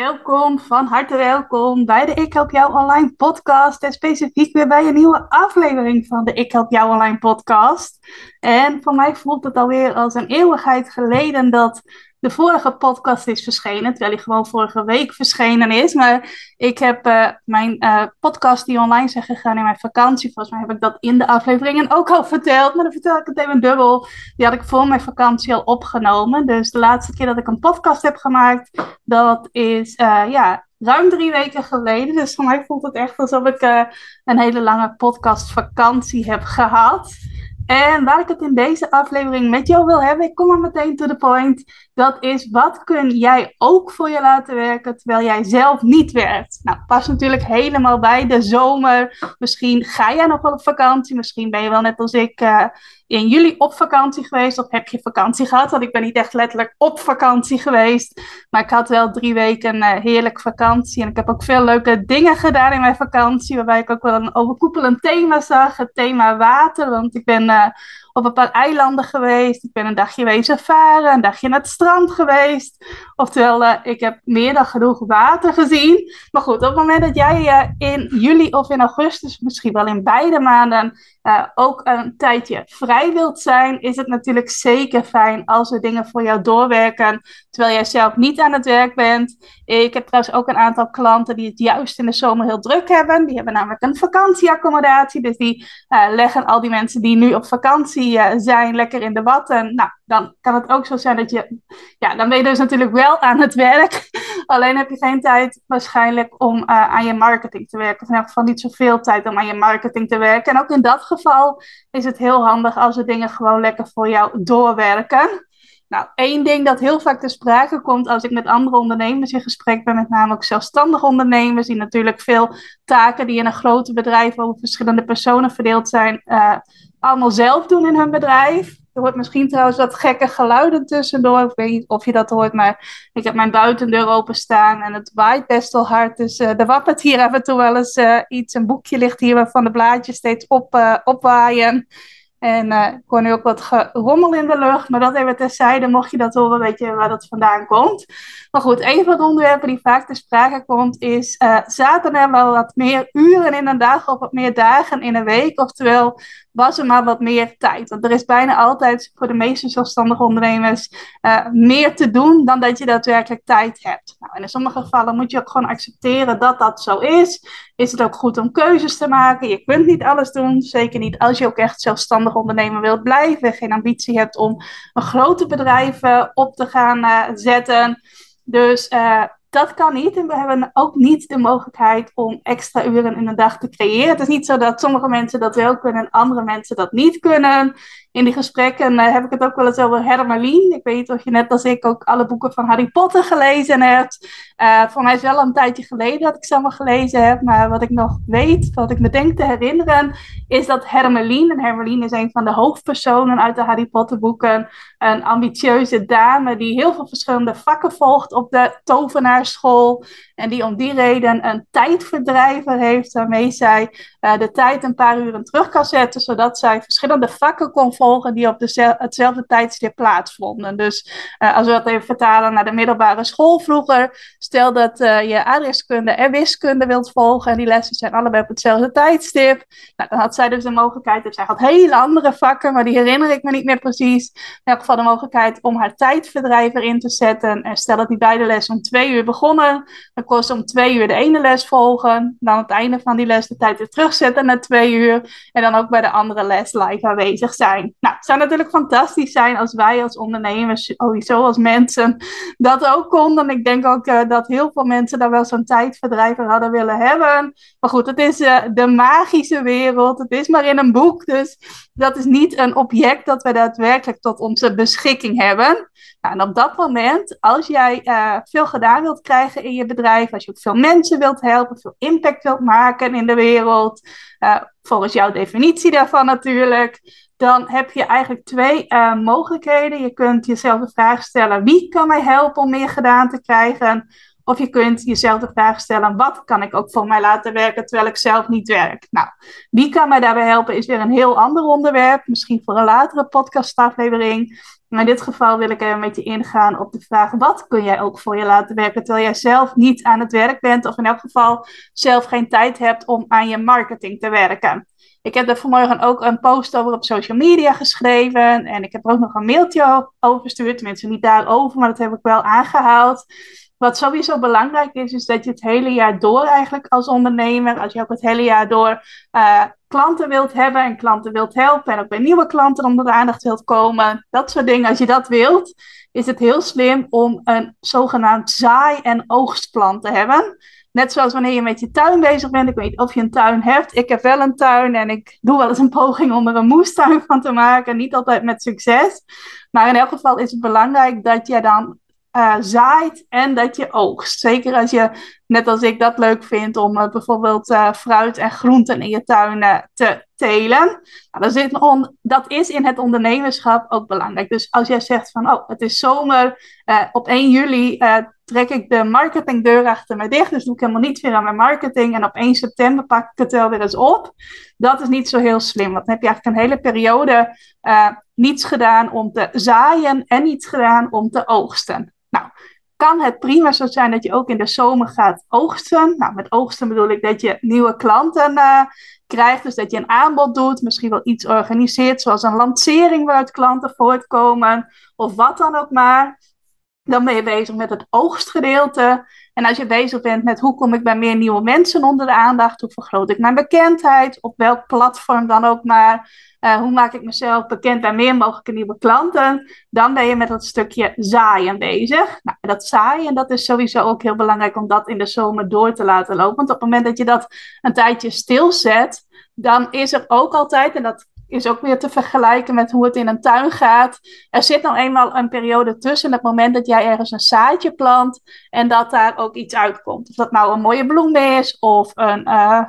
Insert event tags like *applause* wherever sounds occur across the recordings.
Welkom, van harte welkom bij de Ik Help Jou Online podcast. En specifiek weer bij een nieuwe aflevering van de Ik Help Jou Online podcast. En voor mij voelt het alweer als een eeuwigheid geleden dat de vorige podcast is verschenen, terwijl die gewoon vorige week verschenen is. Maar ik heb uh, mijn uh, podcast die online zijn gegaan in mijn vakantie. Volgens mij heb ik dat in de afleveringen ook al verteld. Maar dan vertel ik het even dubbel. Die had ik voor mijn vakantie al opgenomen. Dus de laatste keer dat ik een podcast heb gemaakt, dat is uh, ja, ruim drie weken geleden. Dus voor mij voelt het echt alsof ik een hele lange podcastvakantie heb gehad. En waar ik het in deze aflevering met jou wil hebben, ik kom maar meteen to the point. Dat is wat kun jij ook voor je laten werken terwijl jij zelf niet werkt. Nou, pas natuurlijk helemaal bij de zomer. Misschien ga jij nog wel op vakantie. Misschien ben je wel net als ik uh, in juli op vakantie geweest. Of heb je vakantie gehad? Want ik ben niet echt letterlijk op vakantie geweest. Maar ik had wel drie weken uh, heerlijk vakantie. En ik heb ook veel leuke dingen gedaan in mijn vakantie. Waarbij ik ook wel een overkoepelend thema zag. Het thema water. Want ik ben uh, op een paar eilanden geweest. Ik ben een dagje wezen varen, een dagje naar het strand geweest. Oftewel, uh, ik heb meer dan genoeg water gezien. Maar goed, op het moment dat jij uh, in juli of in augustus, misschien wel in beide maanden, uh, ook een tijdje vrij wilt zijn, is het natuurlijk zeker fijn als er dingen voor jou doorwerken, terwijl jij zelf niet aan het werk bent. Ik heb trouwens ook een aantal klanten die het juist in de zomer heel druk hebben. Die hebben namelijk een vakantieaccommodatie, dus die leggen al die mensen die nu op vakantie uh, zijn lekker in de watten. Nou, dan kan het ook zo zijn dat je, ja, dan ben je dus natuurlijk wel aan het werk. Alleen heb je geen tijd waarschijnlijk om uh, aan je marketing te werken. Of in elk geval niet zoveel tijd om aan je marketing te werken. En ook in dat geval is het heel handig als we dingen gewoon lekker voor jou doorwerken. Nou, één ding dat heel vaak ter sprake komt als ik met andere ondernemers in gesprek ben, met name ook zelfstandige ondernemers, die natuurlijk veel taken die in een grote bedrijf over verschillende personen verdeeld zijn, uh, allemaal zelf doen in hun bedrijf. Er hoort misschien trouwens wat gekke geluiden tussendoor. Ik weet niet of je dat hoort, maar ik heb mijn buitendeur openstaan en het waait best wel hard. Dus uh, er wappert hier af en toe wel eens uh, iets. Een boekje ligt hier waarvan de blaadjes steeds op, uh, opwaaien. En uh, nu ook wat gerommel in de lucht, maar dat even terzijde. Mocht je dat horen, weet je waar dat vandaan komt. Maar goed, een van de onderwerpen die vaak ter sprake komt is... Uh, zaten er wel wat meer uren in een dag of wat meer dagen in een week? Oftewel, was er maar wat meer tijd? Want er is bijna altijd voor de meeste zelfstandige ondernemers uh, meer te doen dan dat je daadwerkelijk tijd hebt. Nou, en in sommige gevallen moet je ook gewoon accepteren dat dat zo is. Is het ook goed om keuzes te maken? Je kunt niet alles doen, zeker niet als je ook echt zelfstandig ondernemer wilt blijven, geen ambitie hebt om een grote bedrijf uh, op te gaan uh, zetten. Dus uh, dat kan niet. En we hebben ook niet de mogelijkheid om extra uren in een dag te creëren. Het is niet zo dat sommige mensen dat wel kunnen en andere mensen dat niet kunnen. In die gesprekken uh, heb ik het ook wel eens over Hermelien. Ik weet of je net als ik ook alle boeken van Harry Potter gelezen hebt. Uh, voor mij is wel een tijdje geleden dat ik ze allemaal gelezen heb. Maar wat ik nog weet, wat ik me denk te herinneren, is dat Hermelien, en Hermelien is een van de hoofdpersonen uit de Harry Potter boeken, een ambitieuze dame die heel veel verschillende vakken volgt op de tovenaarschool. En die om die reden een tijdverdrijver heeft waarmee zij uh, de tijd een paar uren terug kan zetten, zodat zij verschillende vakken kon volgen die op de, hetzelfde tijdstip plaatsvonden. Dus uh, als we dat even vertalen naar de middelbare school vroeger, stel dat uh, je aardrijkskunde en wiskunde wilt volgen en die lessen zijn allebei op hetzelfde tijdstip, nou, dan had zij dus de mogelijkheid, dus zij had hele andere vakken, maar die herinner ik me niet meer precies, in elk geval de mogelijkheid om haar tijdverdrijver in te zetten. En stel dat die beide lessen om twee uur begonnen, dan kost om twee uur de ene les volgen, dan aan het einde van die les de tijd weer terugzetten naar twee uur en dan ook bij de andere les live aanwezig zijn. Nou, het zou natuurlijk fantastisch zijn als wij als ondernemers, sowieso als mensen, dat ook konden. Ik denk ook uh, dat heel veel mensen daar wel zo'n tijdverdrijver hadden willen hebben. Maar goed, het is uh, de magische wereld. Het is maar in een boek. Dus dat is niet een object dat we daadwerkelijk tot onze beschikking hebben. Nou, en op dat moment, als jij uh, veel gedaan wilt krijgen in je bedrijf, als je ook veel mensen wilt helpen, veel impact wilt maken in de wereld, uh, volgens jouw definitie daarvan natuurlijk, dan heb je eigenlijk twee uh, mogelijkheden. Je kunt jezelf de vraag stellen: wie kan mij helpen om meer gedaan te krijgen? Of je kunt jezelf de vraag stellen: wat kan ik ook voor mij laten werken terwijl ik zelf niet werk? Nou, wie kan mij daarbij helpen is weer een heel ander onderwerp. Misschien voor een latere podcastaflevering. Maar in dit geval wil ik even met je ingaan op de vraag: wat kun jij ook voor je laten werken terwijl jij zelf niet aan het werk bent, of in elk geval zelf geen tijd hebt om aan je marketing te werken? Ik heb er vanmorgen ook een post over op social media geschreven. En ik heb er ook nog een mailtje over gestuurd. Tenminste, niet daarover, maar dat heb ik wel aangehaald. Wat sowieso belangrijk is, is dat je het hele jaar door eigenlijk als ondernemer, als je ook het hele jaar door uh, klanten wilt hebben en klanten wilt helpen en ook bij nieuwe klanten onder de aandacht wilt komen, dat soort dingen, als je dat wilt, is het heel slim om een zogenaamd zaai- en oogstplan te hebben. Net zoals wanneer je met je tuin bezig bent. Ik weet niet of je een tuin hebt. Ik heb wel een tuin en ik doe wel eens een poging om er een moestuin van te maken. Niet altijd met succes. Maar in elk geval is het belangrijk dat je dan uh, zaait en dat je oogst. Zeker als je, net als ik, dat leuk vindt om uh, bijvoorbeeld uh, fruit en groenten in je tuin te telen. Nou, dat, dat is in het ondernemerschap ook belangrijk. Dus als jij zegt van, oh, het is zomer, op 1 juli trek ik de marketingdeur achter me dicht, dus doe ik helemaal niet meer aan mijn marketing en op 1 september pak ik het wel weer eens op. Dat is niet zo heel slim, want dan heb je eigenlijk een hele periode niets gedaan om te zaaien en niets gedaan om te oogsten. Nou, kan het prima zo zijn dat je ook in de zomer gaat oogsten. Nou, met oogsten bedoel ik dat je nieuwe klanten uh, krijgt. Dus dat je een aanbod doet, misschien wel iets organiseert, zoals een lancering waaruit klanten voortkomen, of wat dan ook maar. Dan ben je bezig met het oogstgedeelte. En als je bezig bent met hoe kom ik bij meer nieuwe mensen onder de aandacht, hoe vergroot ik mijn bekendheid, op welk platform dan ook maar, uh, hoe maak ik mezelf bekend bij meer mogelijke nieuwe klanten, dan ben je met dat stukje zaaien bezig. Nou, dat zaaien, dat is sowieso ook heel belangrijk om dat in de zomer door te laten lopen. Want op het moment dat je dat een tijdje stilzet, dan is er ook altijd, en dat is ook weer te vergelijken met hoe het in een tuin gaat. Er zit nou eenmaal een periode tussen het moment dat jij ergens een zaadje plant en dat daar ook iets uitkomt. Of dat nou een mooie bloem is of een, uh,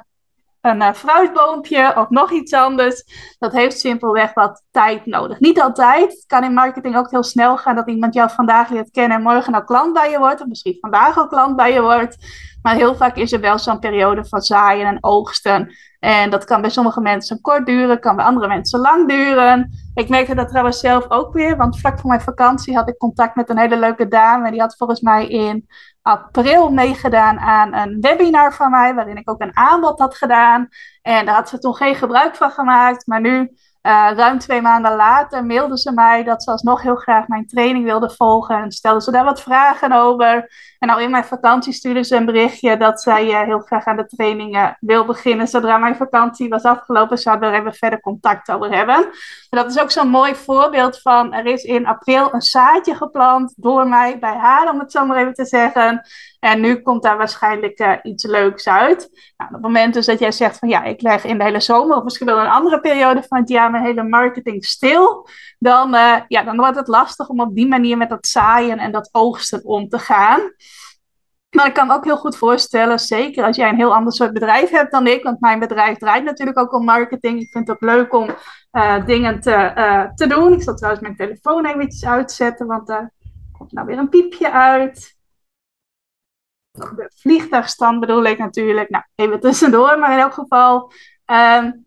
een uh, fruitboompje of nog iets anders. Dat heeft simpelweg wat tijd nodig. Niet altijd. Het kan in marketing ook heel snel gaan dat iemand jou vandaag leert kennen en morgen al klant bij je wordt. Of misschien vandaag al klant bij je wordt. Maar heel vaak is er wel zo'n periode van zaaien en oogsten. En dat kan bij sommige mensen kort duren, kan bij andere mensen lang duren. Ik merkte dat trouwens zelf ook weer, want vlak voor mijn vakantie had ik contact met een hele leuke dame. Die had volgens mij in april meegedaan aan een webinar van mij, waarin ik ook een aanbod had gedaan. En daar had ze toen geen gebruik van gemaakt. Maar nu uh, ruim twee maanden later mailde ze mij dat ze alsnog heel graag mijn training wilde volgen. En stelde ze daar wat vragen over. En al in mijn vakantie stuurde ze een berichtje dat zij uh, heel graag aan de trainingen wil beginnen. Zodra mijn vakantie was afgelopen, zouden we er even verder contact over hebben. En dat is ook zo'n mooi voorbeeld van, er is in april een zaadje geplant door mij bij haar, om het zo maar even te zeggen. En nu komt daar waarschijnlijk uh, iets leuks uit. Nou, op het moment dus dat jij zegt van ja, ik leg in de hele zomer of misschien wel een andere periode van het jaar mijn hele marketing stil, dan, uh, ja, dan wordt het lastig om op die manier met dat zaaien en dat oogsten om te gaan. Maar ik kan ook heel goed voorstellen, zeker als jij een heel ander soort bedrijf hebt dan ik, want mijn bedrijf draait natuurlijk ook om marketing. Ik vind het ook leuk om uh, dingen te, te doen. Ik zal trouwens mijn telefoon eventjes uitzetten, want er komt nou weer een piepje uit de vliegtuigstand bedoel ik natuurlijk. Nou, even tussendoor, maar in elk geval. Um,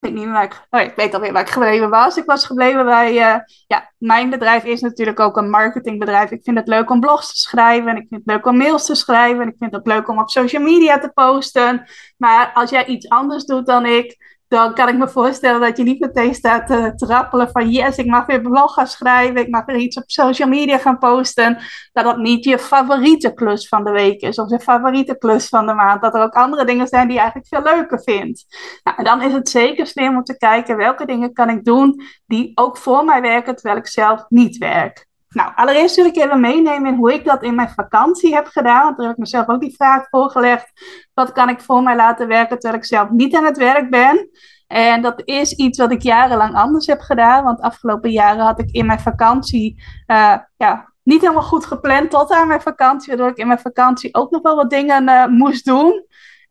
ik, weet niet waar ik, oh, ik weet alweer waar ik gebleven was. Ik was gebleven bij. Uh, ja, mijn bedrijf is natuurlijk ook een marketingbedrijf. Ik vind het leuk om blogs te schrijven. En ik vind het leuk om mails te schrijven. En ik vind het ook leuk om op social media te posten. Maar als jij iets anders doet dan ik dan kan ik me voorstellen dat je niet meteen staat te trappelen van yes, ik mag weer blog gaan schrijven, ik mag weer iets op social media gaan posten. Dat dat niet je favoriete klus van de week is of je favoriete klus van de maand. Dat er ook andere dingen zijn die je eigenlijk veel leuker vindt. Nou, en dan is het zeker slim om te kijken welke dingen kan ik doen die ook voor mij werken terwijl ik zelf niet werk. Nou, allereerst wil ik even meenemen in hoe ik dat in mijn vakantie heb gedaan. Want daar heb ik mezelf ook die vraag voorgelegd. Wat kan ik voor mij laten werken terwijl ik zelf niet aan het werk ben? En dat is iets wat ik jarenlang anders heb gedaan. Want afgelopen jaren had ik in mijn vakantie uh, ja, niet helemaal goed gepland tot aan mijn vakantie. Waardoor ik in mijn vakantie ook nog wel wat dingen uh, moest doen.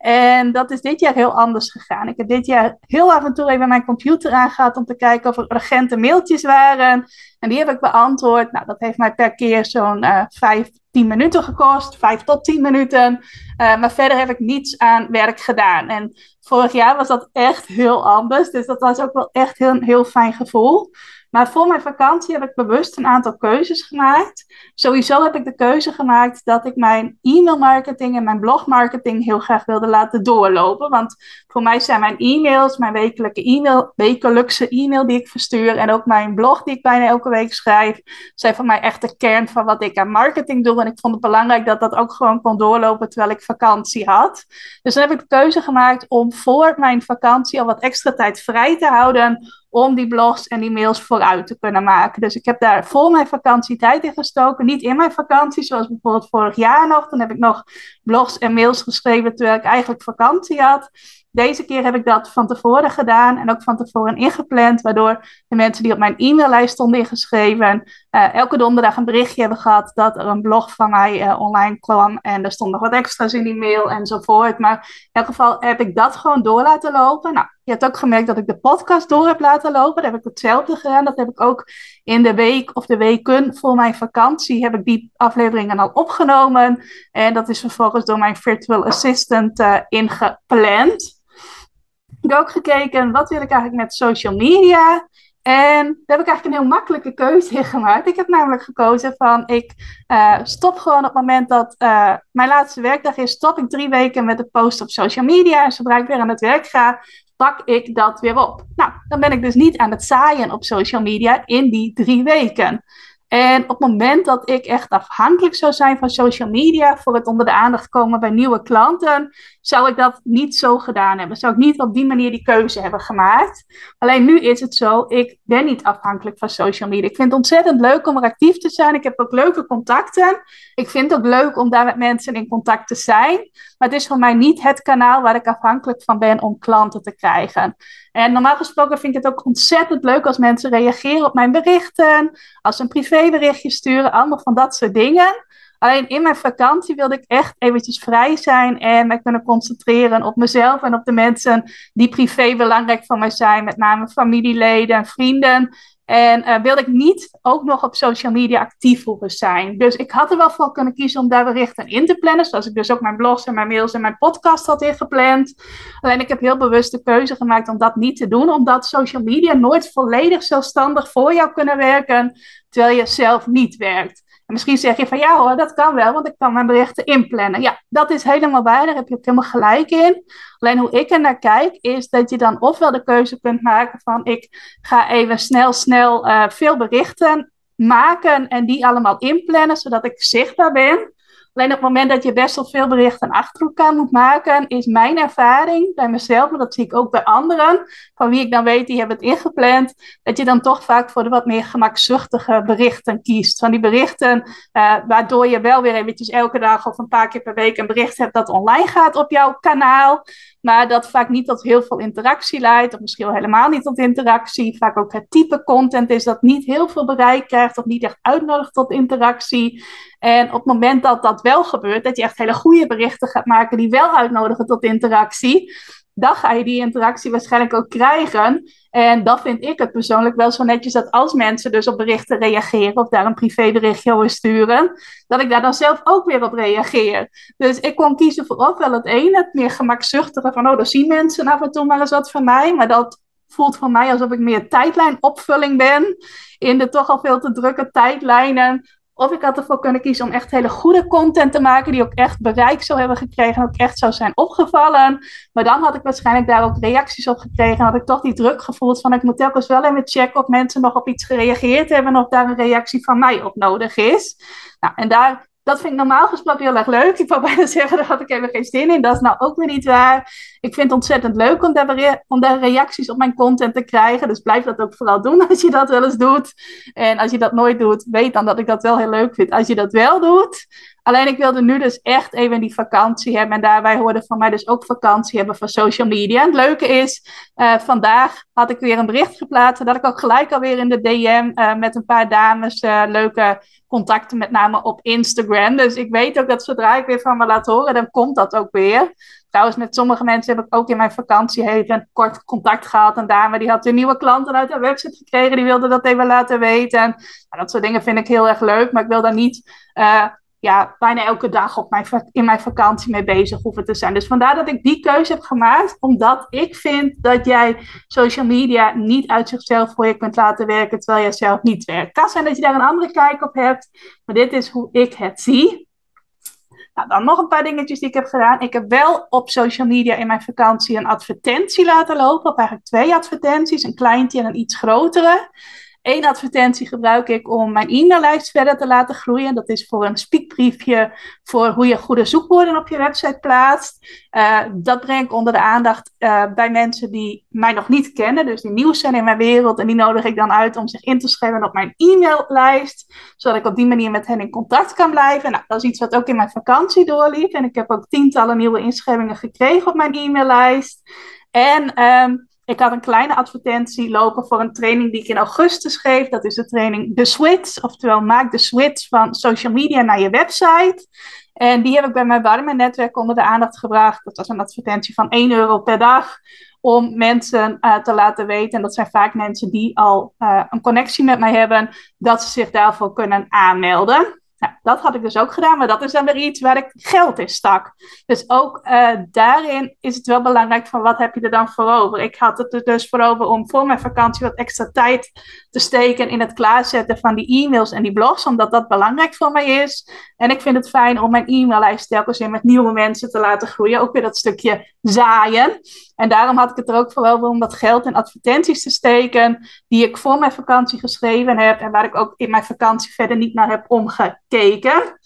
En dat is dit jaar heel anders gegaan. Ik heb dit jaar heel af en toe even mijn computer aangehad om te kijken of er urgente mailtjes waren. En die heb ik beantwoord. Nou, dat heeft mij per keer zo'n uh, vijf, tien minuten gekost. Vijf tot tien minuten. Uh, maar verder heb ik niets aan werk gedaan. En vorig jaar was dat echt heel anders. Dus dat was ook wel echt een heel fijn gevoel. Maar voor mijn vakantie heb ik bewust een aantal keuzes gemaakt. Sowieso heb ik de keuze gemaakt dat ik mijn e-mailmarketing en mijn blogmarketing heel graag wilde laten doorlopen. Want voor mij zijn mijn e-mails, mijn wekelijke e-mail, wekelijkse e-mail die ik verstuur en ook mijn blog die ik bijna elke schrijf, zijn voor mij echt de kern van wat ik aan marketing doe. En ik vond het belangrijk dat dat ook gewoon kon doorlopen terwijl ik vakantie had. Dus dan heb ik de keuze gemaakt om voor mijn vakantie al wat extra tijd vrij te houden om die blogs en die mails vooruit te kunnen maken. Dus ik heb daar voor mijn vakantie tijd in gestoken. Niet in mijn vakantie, zoals bijvoorbeeld vorig jaar nog. Dan heb ik nog blogs en mails geschreven terwijl ik eigenlijk vakantie had. Deze keer heb ik dat van tevoren gedaan en ook van tevoren ingepland, waardoor de mensen die op mijn e-maillijst stonden ingeschreven, uh, elke donderdag een berichtje hebben gehad dat er een blog van mij uh, online kwam en er stond nog wat extra's in die mail enzovoort. Maar in elk geval heb ik dat gewoon door laten lopen. Nou, je hebt ook gemerkt dat ik de podcast door heb laten lopen. Daar heb ik hetzelfde gedaan. Dat heb ik ook in de week of de weken voor mijn vakantie heb ik die afleveringen al opgenomen. En dat is vervolgens door mijn virtual assistant uh, ingepland. Ik heb ook gekeken, wat wil ik eigenlijk met social media? En daar heb ik eigenlijk een heel makkelijke keuze in gemaakt. Ik heb namelijk gekozen van, ik uh, stop gewoon op het moment dat uh, mijn laatste werkdag is, stop ik drie weken met de post op social media. En zodra ik weer aan het werk ga, pak ik dat weer op. Nou, dan ben ik dus niet aan het zaaien op social media in die drie weken. En op het moment dat ik echt afhankelijk zou zijn van social media voor het onder de aandacht komen bij nieuwe klanten, zou ik dat niet zo gedaan hebben. Zou ik niet op die manier die keuze hebben gemaakt. Alleen nu is het zo, ik ben niet afhankelijk van social media. Ik vind het ontzettend leuk om er actief te zijn. Ik heb ook leuke contacten. Ik vind het ook leuk om daar met mensen in contact te zijn. Maar het is voor mij niet het kanaal waar ik afhankelijk van ben om klanten te krijgen. En normaal gesproken vind ik het ook ontzettend leuk als mensen reageren op mijn berichten, als ze een privéberichtje sturen, allemaal van dat soort dingen. Alleen in mijn vakantie wilde ik echt eventjes vrij zijn en me kunnen concentreren op mezelf en op de mensen die privé belangrijk voor mij zijn, met name familieleden en vrienden. En uh, wilde ik niet ook nog op social media actief hoeven zijn. Dus ik had er wel voor kunnen kiezen om daar berichten in te plannen. Zoals ik dus ook mijn blogs en mijn mails en mijn podcast had ingepland. Alleen ik heb heel bewust de keuze gemaakt om dat niet te doen. Omdat social media nooit volledig zelfstandig voor jou kunnen werken. Terwijl je zelf niet werkt misschien zeg je van ja hoor, dat kan wel, want ik kan mijn berichten inplannen. Ja, dat is helemaal waar, daar heb je ook helemaal gelijk in. Alleen hoe ik er naar kijk, is dat je dan ofwel de keuze kunt maken van ik ga even snel, snel uh, veel berichten maken en die allemaal inplannen, zodat ik zichtbaar ben. Alleen op het moment dat je best wel veel berichten achter elkaar moet maken, is mijn ervaring bij mezelf, maar dat zie ik ook bij anderen, van wie ik dan weet, die hebben het ingepland, dat je dan toch vaak voor de wat meer gemakzuchtige berichten kiest. Van die berichten uh, waardoor je wel weer eventjes elke dag of een paar keer per week een bericht hebt dat online gaat op jouw kanaal maar dat vaak niet tot heel veel interactie leidt, of misschien wel helemaal niet tot interactie. Vaak ook het type content is dat niet heel veel bereik krijgt, of niet echt uitnodigt tot interactie. En op het moment dat dat wel gebeurt, dat je echt hele goede berichten gaat maken die wel uitnodigen tot interactie, dan ga je die interactie waarschijnlijk ook krijgen. En dat vind ik het persoonlijk wel zo netjes dat als mensen dus op berichten reageren of daar een privéberichtje over sturen, dat ik daar dan zelf ook weer op reageer. Dus ik kon kiezen voor ofwel het ene, het meer gemakzuchtige van oh, dan zien mensen af en toe maar eens wat van mij, maar dat voelt voor mij alsof ik meer tijdlijnopvulling ben in de toch al veel te drukke tijdlijnen of ik had ervoor kunnen kiezen om echt hele goede content te maken, die ook echt bereik zou hebben gekregen en ook echt zou zijn opgevallen. Maar dan had ik waarschijnlijk daar ook reacties op gekregen. En had ik toch die druk gevoeld van ik moet telkens wel even checken of mensen nog op iets gereageerd hebben en of daar een reactie van mij op nodig is. Nou, en daar dat vind ik normaal gesproken heel erg leuk. Ik wou bijna *laughs* zeggen, daar had ik even geen zin in. Dat is nou ook weer niet waar. Ik vind het ontzettend leuk om om daar reacties op mijn content te krijgen. Dus blijf dat ook vooral doen *laughs* als je dat wel eens doet. En als je dat nooit doet, weet dan dat ik dat wel heel leuk vind als je dat wel doet. Alleen ik wilde nu dus echt even die vakantie hebben. En daarbij hoorde van mij dus ook vakantie hebben van social media. Het leuke is, uh, vandaag had ik weer een bericht geplaatst. Dat ik ook gelijk alweer in de DM uh, met een paar dames uh, leuke contacten, met name op Instagram. Dus ik weet ook dat zodra ik weer van me laat horen, dan komt dat ook weer. Trouwens, met sommige mensen heb ik ook in mijn vakantie even kort contact gehad. Een dame die had een nieuwe klanten uit haar website gekregen. Die wilde dat even laten weten. En, nou, dat soort dingen vind ik heel erg leuk. Maar ik wil daar niet ja, bijna elke dag op mijn, in mijn vakantie mee bezig hoeven te zijn. Dus vandaar dat ik die keuze heb gemaakt. Omdat ik vind dat jij social media niet uit zichzelf voor je kunt laten werken. Terwijl jij zelf niet werkt. Het kan zijn dat je daar een andere kijk op hebt. Maar dit is hoe ik het zie. Nou, dan nog een paar dingetjes die ik heb gedaan. Ik heb wel op social media in mijn vakantie een advertentie laten lopen. Of eigenlijk twee advertenties. Een kleintje en een iets grotere. Eén advertentie gebruik ik om mijn e-maillijst verder te laten groeien. Dat is voor een speakbriefje voor hoe je goede zoekwoorden op je website plaatst. Uh, dat breng ik onder de aandacht uh, bij mensen die mij nog niet kennen, dus die nieuw zijn in mijn wereld. En die nodig ik dan uit om zich in te schrijven op mijn e-maillijst, zodat ik op die manier met hen in contact kan blijven. Nou, dat is iets wat ook in mijn vakantie doorliep. En ik heb ook tientallen nieuwe inschrijvingen gekregen op mijn e-maillijst. En um, ik had een kleine advertentie lopen voor een training die ik in augustus geef. Dat is de training The Switch, oftewel maak de switch van social media naar je website. En die heb ik bij mijn warme netwerk onder de aandacht gebracht. Dat was een advertentie van 1 euro per dag om mensen uh, te laten weten, en dat zijn vaak mensen die al uh, een connectie met mij hebben, dat ze zich daarvoor kunnen aanmelden. Nou, dat had ik dus ook gedaan, maar dat is dan weer iets waar ik geld in stak. Dus ook uh, daarin is het wel belangrijk van wat heb je er dan voor over. Ik had het er dus voor over om voor mijn vakantie wat extra tijd te steken in het klaarzetten van die e-mails en die blogs, omdat dat belangrijk voor mij is. En ik vind het fijn om mijn e-maillijst telkens weer met nieuwe mensen te laten groeien. Ook weer dat stukje zaaien. En daarom had ik het er ook voor over om dat geld in advertenties te steken, die ik voor mijn vakantie geschreven heb en waar ik ook in mijn vakantie verder niet naar heb omgekeken.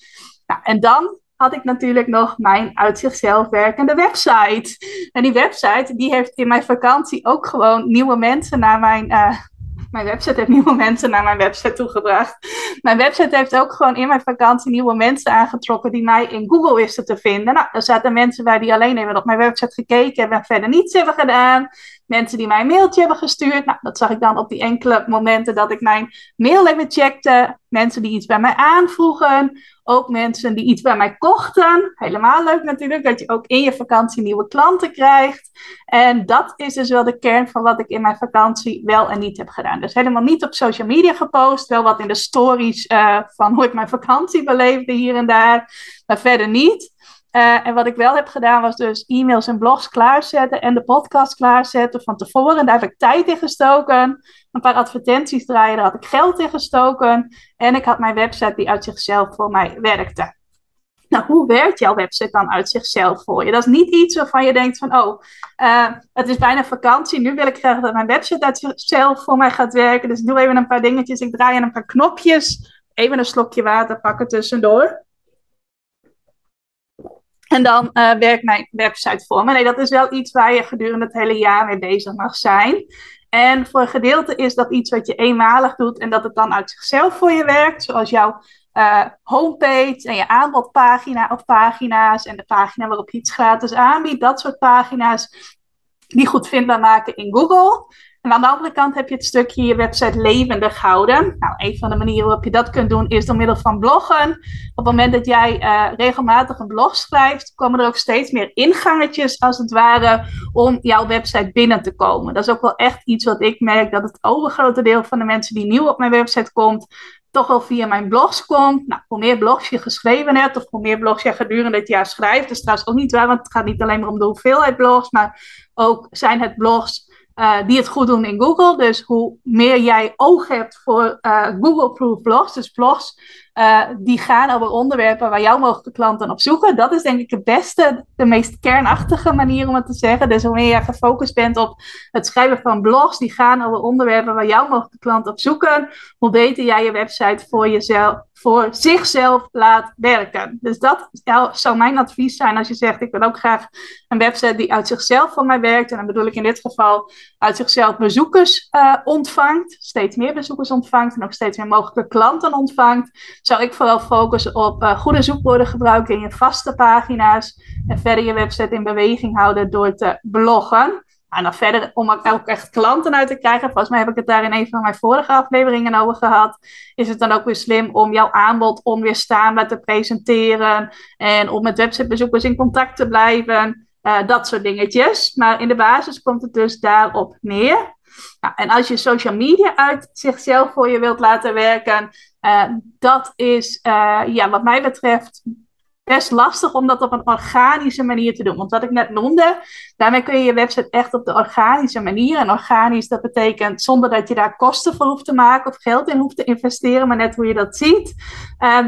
Nou, en dan had ik natuurlijk nog mijn uit zichzelf werkende website. En die website die heeft in mijn vakantie ook gewoon nieuwe mensen naar mijn uh, mijn website heeft nieuwe *laughs* mensen naar mijn website toegebracht. Mijn website heeft ook gewoon in mijn vakantie nieuwe mensen aangetrokken die mij in Google wisten te vinden. Nou, er zaten mensen bij die alleen even op mijn website gekeken hebben en verder niets hebben gedaan. Mensen die mij een mailtje hebben gestuurd. Nou, dat zag ik dan op die enkele momenten dat ik mijn mail even checkte. Mensen die iets bij mij aanvroegen. Ook mensen die iets bij mij kochten. Helemaal leuk natuurlijk, dat je ook in je vakantie nieuwe klanten krijgt. En dat is dus wel de kern van wat ik in mijn vakantie wel en niet heb gedaan. Dus helemaal niet op social media gepost. Wel wat in de stories uh, van hoe ik mijn vakantie beleefde hier en daar. Maar verder niet. Uh, en wat ik wel heb gedaan was dus e-mails en blogs klaarzetten en de podcast klaarzetten van tevoren. Daar heb ik tijd in gestoken. Een paar advertenties draaien, daar had ik geld in gestoken. En ik had mijn website die uit zichzelf voor mij werkte. Nou, hoe werkt jouw website dan uit zichzelf voor je? Dat is niet iets waarvan je denkt van, oh, uh, het is bijna vakantie. Nu wil ik graag dat mijn website uit zichzelf voor mij gaat werken. Dus doe even een paar dingetjes. Ik draai een paar knopjes. Even een slokje water pakken tussendoor. En dan uh, werkt mijn website voor me. Nee, dat is wel iets waar je gedurende het hele jaar mee bezig mag zijn. En voor een gedeelte is dat iets wat je eenmalig doet en dat het dan uit zichzelf voor je werkt. Zoals jouw uh, homepage en je aanbodpagina of pagina's en de pagina waarop je iets gratis aanbiedt. Dat soort pagina's die goed vindbaar maken in Google. En aan de andere kant heb je het stukje je website levendig houden. Nou, een van de manieren waarop je dat kunt doen is door middel van bloggen. Op het moment dat jij uh, regelmatig een blog schrijft, komen er ook steeds meer ingangetjes, als het ware, om jouw website binnen te komen. Dat is ook wel echt iets wat ik merk, dat het overgrote deel van de mensen die nieuw op mijn website komt, toch wel via mijn blogs komt. Nou, hoe meer blogs je geschreven hebt, of hoe meer blogs je gedurende het jaar schrijft, dat is trouwens ook niet waar, want het gaat niet alleen maar om de hoeveelheid blogs, maar ook zijn het blogs uh, die het goed doen in Google. Dus hoe meer jij oog hebt voor uh, Google-proof blogs, dus blogs uh, die gaan over onderwerpen waar jouw mogelijke klanten op zoeken. Dat is denk ik het beste, de meest kernachtige manier om het te zeggen. Dus hoe meer je gefocust bent op het schrijven van blogs die gaan over onderwerpen waar jouw mogelijke klanten op zoeken, hoe beter jij je website voor jezelf, voor zichzelf laat werken. Dus dat zou mijn advies zijn als je zegt: Ik wil ook graag een website die uit zichzelf voor mij werkt. En dan bedoel ik in dit geval uit zichzelf bezoekers uh, ontvangt, steeds meer bezoekers ontvangt en ook steeds meer mogelijke klanten ontvangt zou ik vooral focussen op uh, goede zoekwoorden gebruiken in je vaste pagina's. En verder je website in beweging houden door te bloggen. En dan verder, om ook echt klanten uit te krijgen, volgens mij heb ik het daar in een van mijn vorige afleveringen over gehad, is het dan ook weer slim om jouw aanbod onweerstaanbaar te presenteren en om met websitebezoekers in contact te blijven. Uh, dat soort dingetjes. Maar in de basis komt het dus daarop neer. Nou, en als je social media uit zichzelf voor je wilt laten werken, uh, dat is uh, ja, wat mij betreft best lastig om dat op een organische manier te doen. Want wat ik net noemde, daarmee kun je je website echt op de organische manier. En organisch, dat betekent zonder dat je daar kosten voor hoeft te maken of geld in hoeft te investeren, maar net hoe je dat ziet. Uh,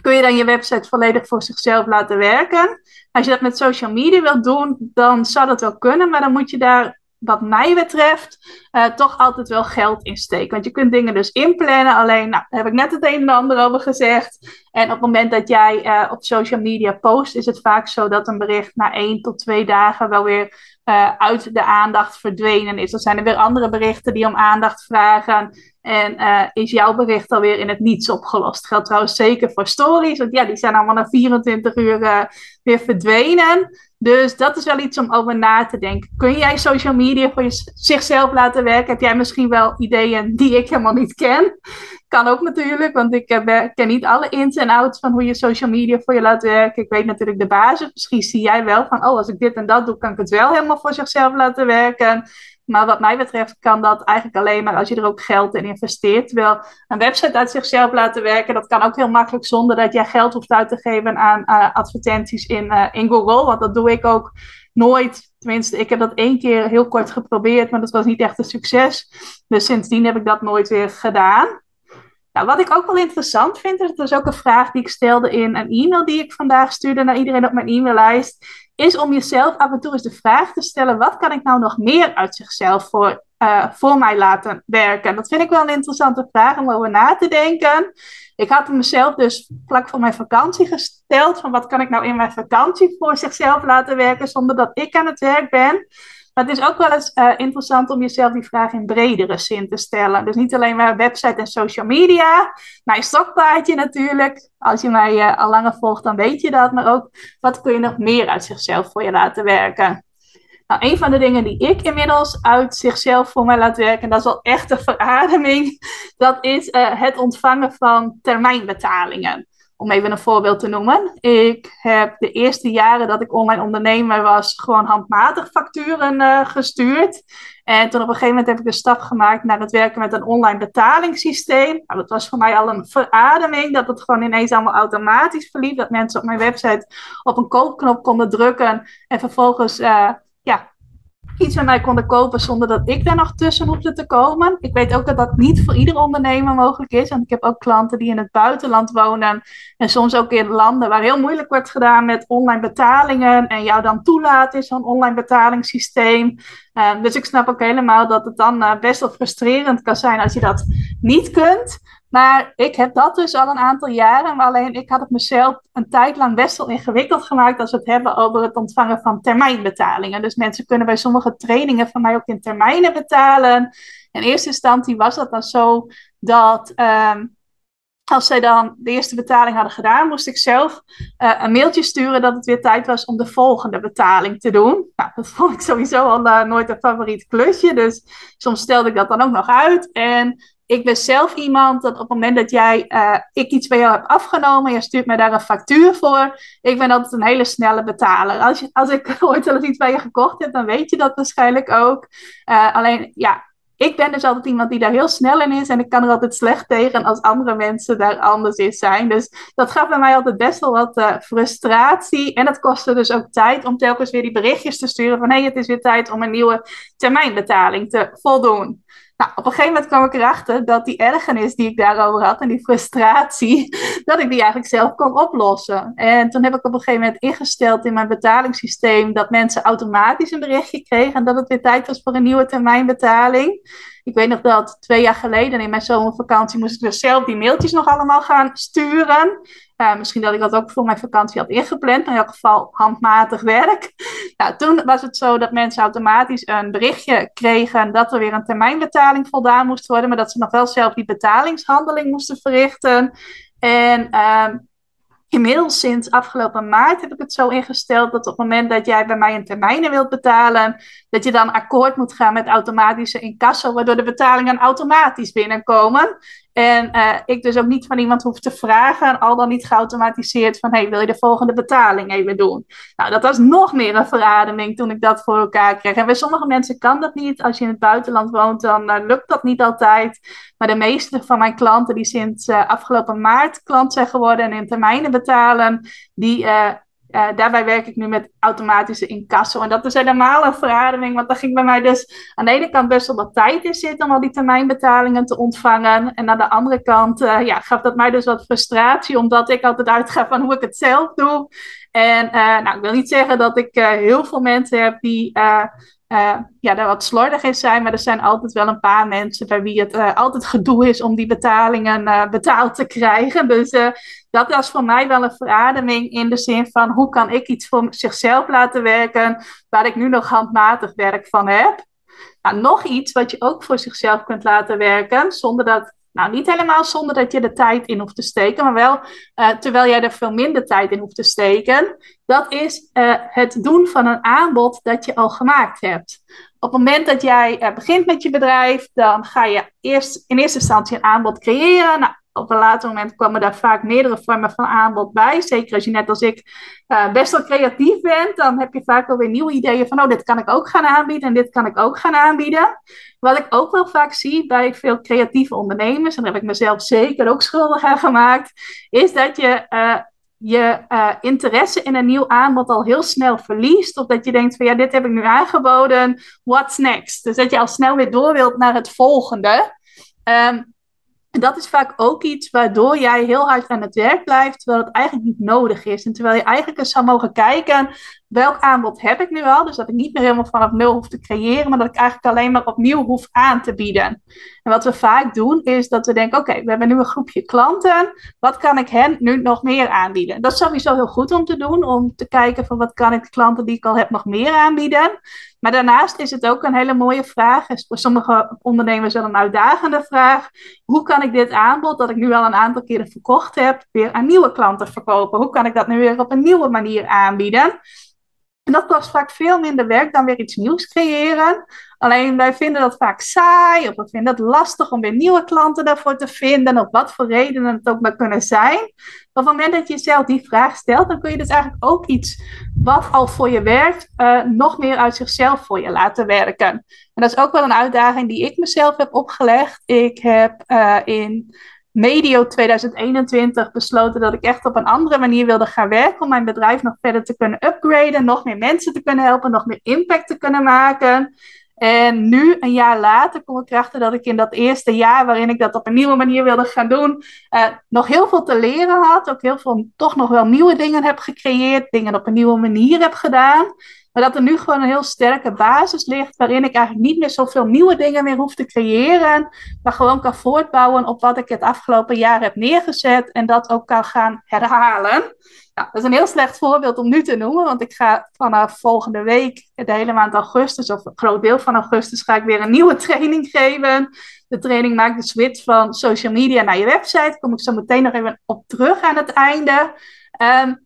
kun je dan je website volledig voor zichzelf laten werken. Als je dat met social media wilt doen, dan zou dat wel kunnen, maar dan moet je daar wat mij betreft, uh, toch altijd wel geld insteken. Want je kunt dingen dus inplannen. Alleen, nou, daar heb ik net het een en ander over gezegd. En op het moment dat jij uh, op social media post, is het vaak zo dat een bericht na één tot twee dagen wel weer uh, uit de aandacht verdwenen is. Dan zijn er weer andere berichten die om aandacht vragen. En is jouw bericht alweer in het niets opgelost. Geldt trouwens zeker voor stories. Want ja, die zijn allemaal na 24 uur weer verdwenen. Dus dat is wel iets om over na te denken. Kun jij social media voor je, zichzelf laten werken? Heb jij misschien wel ideeën die ik helemaal niet ken? Kan ook natuurlijk, want ik heb, ken niet alle ins en outs van hoe je social media voor je laat werken. Ik weet natuurlijk de basis. Misschien zie jij wel van, oh, als ik dit en dat doe, kan ik het wel helemaal voor zichzelf laten werken. Maar wat mij betreft kan dat eigenlijk alleen maar als je er ook geld in investeert. Terwijl een website uit zichzelf laten werken, dat kan ook heel makkelijk zonder dat jij geld hoeft uit te geven aan uh, advertenties in, uh, in Google. Want dat doe ik ook nooit. Tenminste, ik heb dat één keer heel kort geprobeerd, maar dat was niet echt een succes. Dus sindsdien heb ik dat nooit weer gedaan. Nou, wat ik ook wel interessant vind, dat is ook een vraag die ik stelde in een e-mail die ik vandaag stuurde naar iedereen op mijn e-maillijst, is om jezelf af en toe eens de vraag te stellen: wat kan ik nou nog meer uit zichzelf voor, uh, voor mij laten werken? Dat vind ik wel een interessante vraag om over na te denken. Ik had mezelf dus vlak voor mijn vakantie gesteld: van wat kan ik nou in mijn vakantie voor zichzelf laten werken zonder dat ik aan het werk ben? Maar het is ook wel eens uh, interessant om jezelf die vraag in bredere zin te stellen. Dus niet alleen maar website en social media. Mijn stokpaardje natuurlijk. Als je mij uh, al langer volgt, dan weet je dat. Maar ook, wat kun je nog meer uit zichzelf voor je laten werken? Nou, een van de dingen die ik inmiddels uit zichzelf voor mij laat werken, dat is wel echt een verademing, *laughs* dat is uh, het ontvangen van termijnbetalingen. Om even een voorbeeld te noemen. Ik heb de eerste jaren dat ik online ondernemer was, gewoon handmatig facturen uh, gestuurd. En toen op een gegeven moment heb ik de stap gemaakt naar het werken met een online betalingssysteem. Nou, dat was voor mij al een verademing, dat het gewoon ineens allemaal automatisch verliep. Dat mensen op mijn website op een koopknop konden drukken en vervolgens uh, ja, iets met mij konden kopen zonder dat ik daar nog tussen hoefde te komen. Ik weet ook dat dat niet voor ieder ondernemer mogelijk is. Want ik heb ook klanten die in het buitenland wonen. En soms ook in landen waar heel moeilijk wordt gedaan met online betalingen. En jou dan toelaten is zo'n online betalingssysteem. Uh, dus ik snap ook helemaal dat het dan uh, best wel frustrerend kan zijn als je dat niet kunt. Maar ik heb dat dus al een aantal jaren. Maar alleen ik had het mezelf een tijd lang best wel ingewikkeld gemaakt als we het hebben over het ontvangen van termijnbetalingen. Dus mensen kunnen bij sommige trainingen van mij ook in termijnen betalen. In eerste instantie was dat dan zo dat. Um, als zij dan de eerste betaling hadden gedaan, moest ik zelf uh, een mailtje sturen dat het weer tijd was om de volgende betaling te doen. Nou, dat *laughs* vond ik sowieso al uh, nooit een favoriet klusje. Dus soms stelde ik dat dan ook nog uit. En ik ben zelf iemand dat op het moment dat jij, uh, ik iets bij jou heb afgenomen, je stuurt mij daar een factuur voor. Ik ben altijd een hele snelle betaler. Als, als ik *laughs* ooit al eens iets bij je gekocht heb, dan weet je dat waarschijnlijk ook. Uh, alleen, ja, ik ben dus altijd iemand die daar heel snel in is en ik kan er altijd slecht tegen als andere mensen daar anders in zijn. Dus dat gaf bij mij altijd best wel wat uh, frustratie. En dat kostte dus ook tijd om telkens weer die berichtjes te sturen van hé, hey, het is weer tijd om een nieuwe termijnbetaling te voldoen. Nou, op een gegeven moment kwam ik erachter dat die ergernis die ik daarover had en die frustratie, *laughs* dat ik die eigenlijk zelf kon oplossen. En toen heb ik op een gegeven moment ingesteld in mijn betalingssysteem dat mensen automatisch een berichtje kregen en dat het weer tijd was voor een nieuwe termijnbetaling. Ik weet nog dat twee jaar geleden in mijn zomervakantie moest ik dus zelf die mailtjes nog allemaal gaan sturen. Uh, misschien dat ik dat ook voor mijn vakantie had ingepland, maar in elk geval handmatig werk. *laughs* Nou, toen was het zo dat mensen automatisch een berichtje kregen dat er weer een termijnbetaling voldaan moest worden, maar dat ze nog wel zelf die betalingshandeling moesten verrichten. En ehm, inmiddels sinds afgelopen maart heb ik het zo ingesteld dat op het moment dat jij bij mij een termijnen wilt betalen, dat je dan akkoord moet gaan met automatische incasso, waardoor de betalingen automatisch binnenkomen. En uh, ik dus ook niet van iemand hoef te vragen, al dan niet geautomatiseerd van, hey, wil je de volgende betaling even doen? Nou, dat was nog meer een verademing toen ik dat voor elkaar kreeg. En bij sommige mensen kan dat niet. Als je in het buitenland woont, dan uh, lukt dat niet altijd. Maar de meeste van mijn klanten die sinds uh, afgelopen maart klant zijn geworden en in termijnen betalen, die uh, daarbij werk ik nu met automatische incasso. En dat is helemaal een verademing, want daar ging bij mij dus aan de ene kant best wel wat tijd in zitten om al die termijnbetalingen te ontvangen. En aan de andere kant uh, ja, gaf dat mij dus wat frustratie, omdat ik altijd uitga van hoe ik het zelf doe. En uh, nou, ik wil niet zeggen dat ik heel veel mensen heb die uh, ja, daar wat slordig in zijn. Maar er zijn altijd wel een paar mensen bij wie het uh, altijd gedoe is om die betalingen uh, betaald te krijgen. Dus dat was voor mij wel een verademing in de zin van hoe kan ik iets voor zichzelf laten werken waar ik nu nog handmatig werk van heb. Nou, nog iets wat je ook voor zichzelf kunt laten werken zonder dat nou, niet helemaal zonder dat je er tijd in hoeft te steken, maar wel uh, terwijl jij er veel minder tijd in hoeft te steken. Dat is uh, het doen van een aanbod dat je al gemaakt hebt. Op het moment dat jij uh, begint met je bedrijf, dan ga je eerst in eerste instantie een aanbod creëren. Nou, op een later moment komen daar vaak meerdere vormen van aanbod bij. Zeker als je net als ik uh, best wel creatief bent, dan heb je vaak wel weer nieuwe ideeën van, oh, dit kan ik ook gaan aanbieden en dit kan ik ook gaan aanbieden. Wat ik ook wel vaak zie bij veel creatieve ondernemers, en daar heb ik mezelf zeker ook schuldig aan gemaakt, is dat je uh, je uh, interesse in een nieuw aanbod al heel snel verliest. Of dat je denkt van ja, dit heb ik nu aangeboden, what's next? Dus dat je al snel weer door wilt naar het volgende. Um, dat is vaak ook iets waardoor jij heel hard aan het werk blijft, terwijl het eigenlijk niet nodig is. En terwijl je eigenlijk eens zou mogen kijken, welk aanbod heb ik nu al? Dus dat ik niet meer helemaal vanaf nul hoef te creëren, maar dat ik eigenlijk alleen maar opnieuw hoef aan te bieden. En wat we vaak doen, is dat we denken, oké, we hebben nu een groepje klanten. Wat kan ik hen nu nog meer aanbieden? Dat is sowieso heel goed om te doen, om te kijken van wat kan ik de klanten die ik al heb nog meer aanbieden. Maar daarnaast is het ook een hele mooie vraag. En voor sommige ondernemers wel een uitdagende vraag. Hoe kan ik dit aanbod, dat ik nu al een aantal keren verkocht heb, weer aan nieuwe klanten verkopen? Hoe kan ik dat nu weer op een nieuwe manier aanbieden? En dat kost vaak veel minder werk dan weer iets nieuws creëren. Alleen wij vinden dat vaak saai of we vinden het lastig om weer nieuwe klanten daarvoor te vinden, of wat voor redenen het ook maar kunnen zijn. Maar op het moment dat je jezelf die vraag stelt, dan kun je dus eigenlijk ook iets wat al voor je werkt, uh, nog meer uit zichzelf voor je laten werken. En dat is ook wel een uitdaging die ik mezelf heb opgelegd. Ik heb uh, in medio 2021 besloten dat ik echt op een andere manier wilde gaan werken om mijn bedrijf nog verder te kunnen upgraden, nog meer mensen te kunnen helpen, nog meer impact te kunnen maken. En nu, een jaar later, kom ik erachter dat ik in dat eerste jaar waarin ik dat op een nieuwe manier wilde gaan doen, uh, nog heel veel te leren had. Ook heel veel, toch nog wel nieuwe dingen heb gecreëerd, dingen op een nieuwe manier heb gedaan. Maar dat er nu gewoon een heel sterke basis ligt, waarin ik eigenlijk niet meer zoveel nieuwe dingen meer hoef te creëren, maar gewoon kan voortbouwen op wat ik het afgelopen jaar heb neergezet en dat ook kan gaan herhalen. Nou, dat is een heel slecht voorbeeld om nu te noemen, want ik ga vanaf volgende week, de hele maand augustus, of een groot deel van augustus, ga ik weer een nieuwe *laughs* training geven. De training maakt de switch van social media naar je website. Daar kom ik zo meteen nog even op terug aan het einde. Um,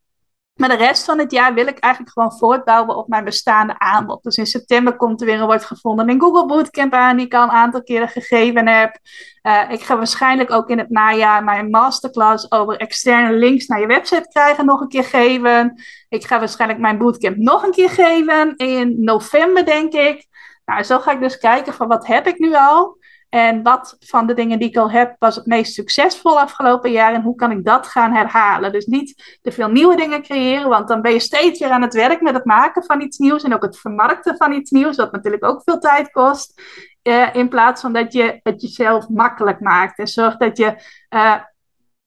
maar de rest van het jaar wil ik eigenlijk gewoon voortbouwen op mijn bestaande aanbod. Dus in september komt er weer een wordt gevonden in Google Bootcamp aan, die ik al een aantal keren gegeven heb. Uh, ik ga waarschijnlijk ook in het najaar mijn masterclass over externe links naar je website krijgen nog een keer geven. Ik ga waarschijnlijk mijn bootcamp nog een keer geven in november, denk ik. Nou, zo ga ik dus kijken van wat heb ik nu al. En wat van de dingen die ik al heb was het meest succesvol afgelopen jaar en hoe kan ik dat gaan herhalen? Dus niet te veel nieuwe dingen creëren, want dan ben je steeds weer aan het werk met het maken van iets nieuws en ook het vermarkten van iets nieuws, wat natuurlijk ook veel tijd kost. Uh, in plaats van dat je het jezelf makkelijk maakt en zorgt dat je uh,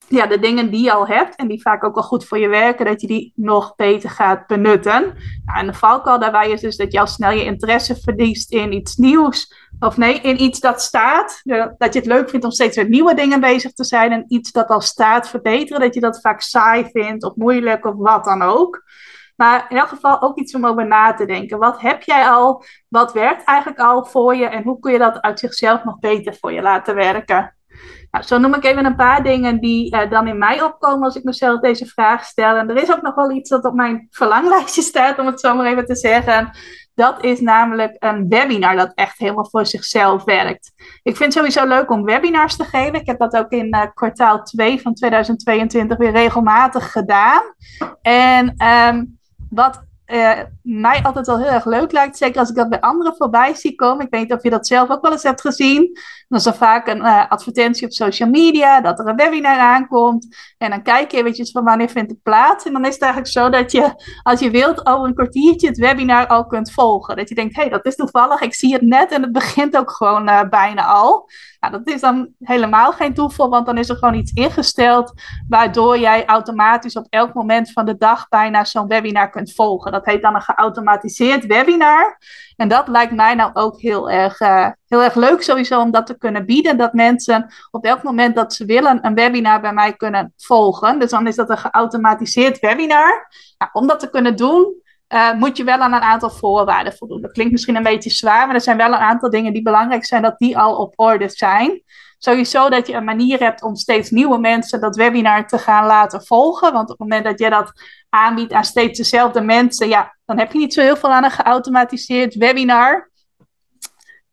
ja, de dingen die je al hebt en die vaak ook al goed voor je werken, dat je die nog beter gaat benutten. Nou, en de valkuil daarbij is dus dat je al snel je interesse verliest in iets nieuws. Of nee, in iets dat staat. Dat je het leuk vindt om steeds met nieuwe dingen bezig te zijn. En iets dat al staat verbeteren. Dat je dat vaak saai vindt of moeilijk of wat dan ook. Maar in elk geval ook iets om over na te denken. Wat heb jij al? Wat werkt eigenlijk al voor je? En hoe kun je dat uit zichzelf nog beter voor je laten werken? Zo noem ik even een paar dingen die uh, dan in mij opkomen als ik mezelf deze vraag stel. En er is ook nog wel iets dat op mijn verlanglijstje staat, om het zo maar even te zeggen. Dat is namelijk een webinar dat echt helemaal voor zichzelf werkt. Ik vind het sowieso leuk om webinars te geven. Ik heb dat ook in uh, kwartaal 2 van 2022 weer regelmatig gedaan. En um, wat uh, mij altijd wel heel erg leuk lijkt. Zeker als ik dat bij anderen voorbij zie komen. Ik weet niet of je dat zelf ook wel eens hebt gezien. Dan is er vaak een uh, advertentie op social media dat er een webinar aankomt. En dan kijk je eventjes van wanneer vindt het plaats. En dan is het eigenlijk zo dat je, als je wilt, over een kwartiertje het webinar al kunt volgen. Dat je denkt, hé, hey, dat is toevallig. Ik zie het net en het begint ook gewoon uh, bijna al. Nou, dat is dan helemaal geen toeval, want dan is er gewoon iets ingesteld waardoor jij automatisch op elk moment van de dag bijna zo'n webinar kunt volgen. Dat heet dan een geautomatiseerd webinar. En dat lijkt mij nou ook heel erg, uh, heel erg leuk sowieso om dat te kunnen bieden. Dat mensen op elk moment dat ze willen een webinar bij mij kunnen volgen. Dus dan is dat een geautomatiseerd webinar. Nou, om dat te kunnen doen, uh, moet je wel aan een aantal voorwaarden voldoen. Dat klinkt misschien een beetje zwaar, maar er zijn wel een aantal dingen die belangrijk zijn dat die al op orde zijn. Sowieso dat je een manier hebt om steeds nieuwe mensen dat webinar te gaan laten volgen. Want op het moment dat je dat aanbiedt aan steeds dezelfde mensen, ja, dan heb je niet zo heel veel aan een geautomatiseerd webinar.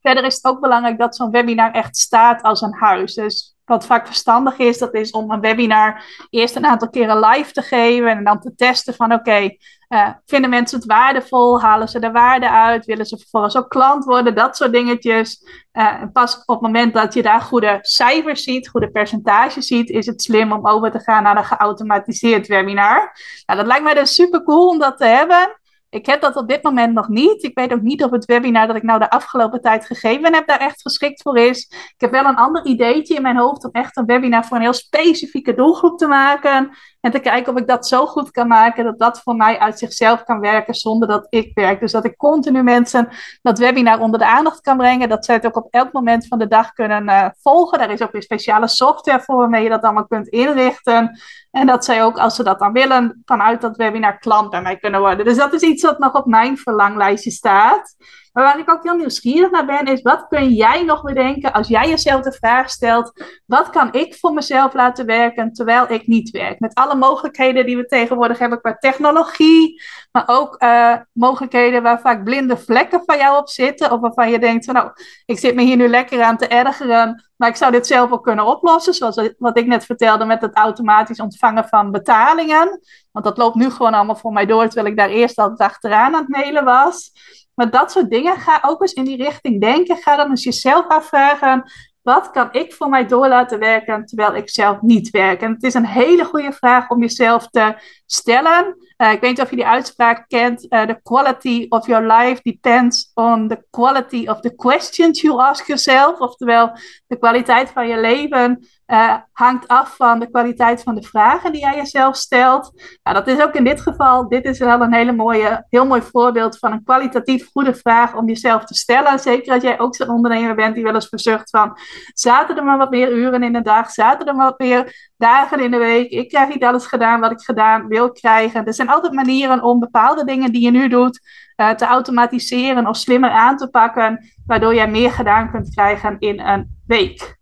Verder is het ook belangrijk dat zo'n webinar echt staat als een huis. Dus wat vaak verstandig is, dat is om een webinar eerst een aantal keren live te geven en dan te testen van oké, uh, vinden mensen het waardevol? Halen ze de waarde uit? Willen ze vervolgens ook klant worden? Dat soort dingetjes. Uh, pas op het moment dat je daar goede cijfers ziet, goede percentages ziet, is het slim om over te gaan naar een geautomatiseerd webinar. Nou, dat lijkt mij dus super cool om dat te hebben. Ik heb dat op dit moment nog niet. Ik weet ook niet of het webinar dat ik nou de afgelopen tijd gegeven heb daar echt geschikt voor is. Ik heb wel een ander ideetje in mijn hoofd om echt een webinar voor een heel specifieke doelgroep te maken. En te kijken of ik dat zo goed kan maken dat dat voor mij uit zichzelf kan werken zonder dat ik werk. Dus dat ik continu mensen dat webinar onder de aandacht kan brengen. Dat zij het ook op elk moment van de dag kunnen uh, volgen. Daar is ook weer speciale software voor waarmee je dat allemaal kunt inrichten. En dat zij ook, als ze dat dan willen, vanuit dat webinar klant bij mij kunnen worden. Dus dat is iets wat nog op mijn verlanglijstje staat. Maar waar ik ook heel nieuwsgierig naar ben, is wat kun jij nog bedenken als jij jezelf de vraag stelt: wat kan ik voor mezelf laten werken terwijl ik niet werk? Met alle mogelijkheden die we tegenwoordig hebben qua technologie, maar ook uh, mogelijkheden waar vaak blinde vlekken van jou op zitten, of waarvan je denkt: nou, ik zit me hier nu lekker aan te ergeren. Maar ik zou dit zelf ook kunnen oplossen, zoals wat ik net vertelde met het automatisch ontvangen van betalingen. Want dat loopt nu gewoon allemaal voor mij door, terwijl ik daar eerst altijd achteraan aan het mailen was. Maar dat soort dingen, ga ook eens in die richting denken. Ga dan eens jezelf afvragen, wat kan ik voor mij door laten werken terwijl ik zelf niet werk? En het is een hele goede vraag om jezelf te stellen. Uh, ik weet niet of je die uitspraak kent. Uh, the quality of your life depends on the quality of the questions you ask yourself. Oftewel, de kwaliteit van je leven uh, hangt af van de kwaliteit van de vragen die jij jezelf stelt. Nou, dat is ook in dit geval, dit is wel een hele mooie, heel mooi voorbeeld van een kwalitatief goede vraag om jezelf te stellen. Zeker als jij ook zo'n ondernemer bent die wel eens verzucht van, zaten er maar wat meer uren in de dag, zaten er maar wat meer dagen in de week. Ik krijg niet alles gedaan wat ik gedaan wil krijgen. Er zijn altijd manieren om bepaalde dingen die je nu doet uh, te automatiseren of slimmer aan te pakken, waardoor jij meer gedaan kunt krijgen in een week.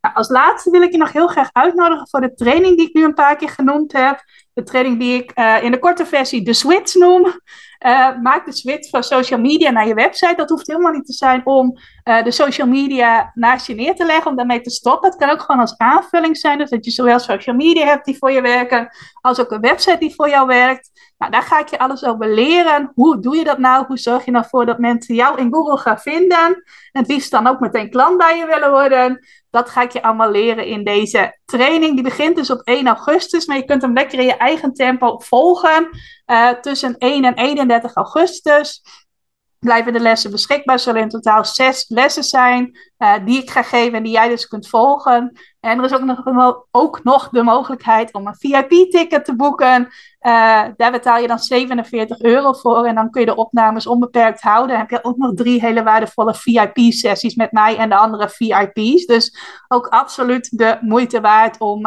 Nou, als laatste wil ik je nog heel graag uitnodigen voor de training die ik nu een paar keer genoemd heb. De training die ik uh, in de korte versie de switch noem. Uh, maak de switch van social media naar je website. Dat hoeft helemaal niet te zijn om uh, de social media naast je neer te leggen, om daarmee te stoppen. Het kan ook gewoon als aanvulling zijn. Dus dat je zowel social media hebt die voor je werken, als ook een website die voor jou werkt. Nou, daar ga ik je alles over leren. Hoe doe je dat nou? Hoe zorg je ervoor dat mensen jou in Google gaan vinden? En het liefst dan ook meteen klant bij je willen worden. Dat ga ik je allemaal leren in deze training. Die begint dus op 1 augustus, maar je kunt hem lekker in je eigen tempo volgen. Uh, tussen 1 en 31 augustus blijven de lessen beschikbaar. Zullen in totaal zes lessen zijn uh, die ik ga geven en die jij dus kunt volgen. En er is ook nog, ook nog de mogelijkheid om een VIP-ticket te boeken. Uh, daar betaal je dan 47 euro voor en dan kun je de opnames onbeperkt houden. Dan heb je ook nog drie hele waardevolle VIP-sessies met mij en de andere VIP's. Dus ook absoluut de moeite waard om,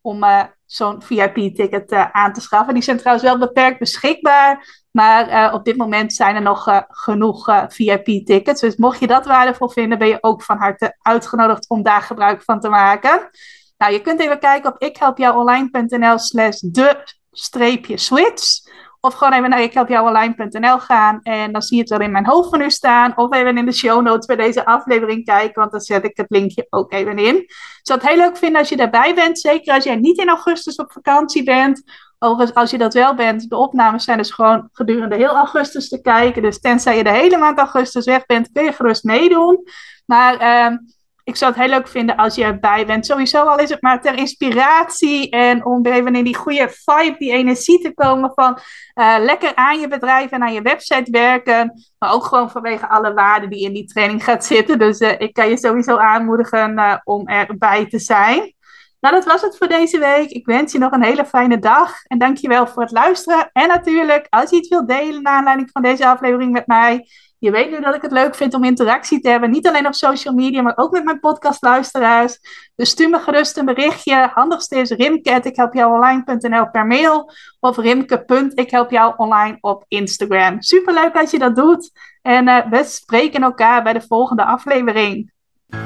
om zo'n VIP-ticket aan te schaffen. Die zijn trouwens wel beperkt beschikbaar. Maar op dit moment zijn er nog genoeg VIP-tickets. Dus mocht je dat waardevol vinden, ben je ook van harte uitgenodigd om daar gebruik van te maken. Nou, je kunt even kijken op ikhelpjouonline.nl slash de streepje switch. Of gewoon even naar ikhelpjouonline.nl gaan en dan zie je het wel in mijn hoofd van u staan. Of even in de show notes bij deze aflevering kijken, want dan zet ik het linkje ook even in. Ik zou het heel leuk vinden als je daarbij bent, zeker als jij niet in augustus op vakantie bent. Overigens, als je dat wel bent, de opnames zijn dus gewoon gedurende heel augustus te kijken. Dus tenzij je de hele maand augustus weg bent, kun je gerust meedoen. Maar... Uh, ik zou het heel leuk vinden als je erbij bent. Sowieso al is het maar ter inspiratie en om even in die goede vibe, die energie te komen van uh, lekker aan je bedrijf en aan je website werken. Maar ook gewoon vanwege alle waarden die in die training gaat zitten. Dus uh, ik kan je sowieso aanmoedigen uh, om erbij te zijn. Nou, dat was het voor deze week. Ik wens je nog een hele fijne dag. En dankjewel voor het luisteren. En natuurlijk, als je iets wilt delen naar aanleiding van deze aflevering met mij je weet nu dat ik het leuk vind om interactie te hebben. Niet alleen op social media, maar ook met mijn podcastluisteraars. Dus stuur me gerust een berichtje. Handigste is rimke.ikhelpjouonline.nl per mail. Of rimke.ikhelpjouonline op Instagram. Superleuk dat je dat doet. En uh, we spreken elkaar bij de volgende aflevering.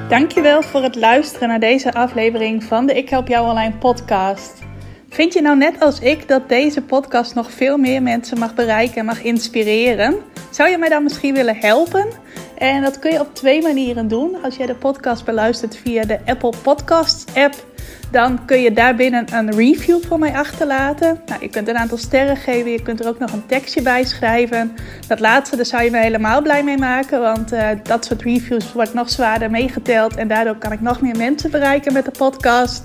Dankjewel voor het luisteren naar deze aflevering van de Ik Help Jou Online podcast. Vind je nou net als ik dat deze podcast nog veel meer mensen mag bereiken en mag inspireren? Zou je mij dan misschien willen helpen? En dat kun je op twee manieren doen. Als jij de podcast beluistert via de Apple Podcasts app, dan kun je daarbinnen een review voor mij achterlaten. Nou, je kunt een aantal sterren geven, je kunt er ook nog een tekstje bij schrijven. Dat laatste, daar zou je me helemaal blij mee maken, want uh, dat soort reviews wordt nog zwaarder meegeteld en daardoor kan ik nog meer mensen bereiken met de podcast.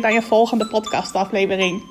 bij je volgende podcastaflevering.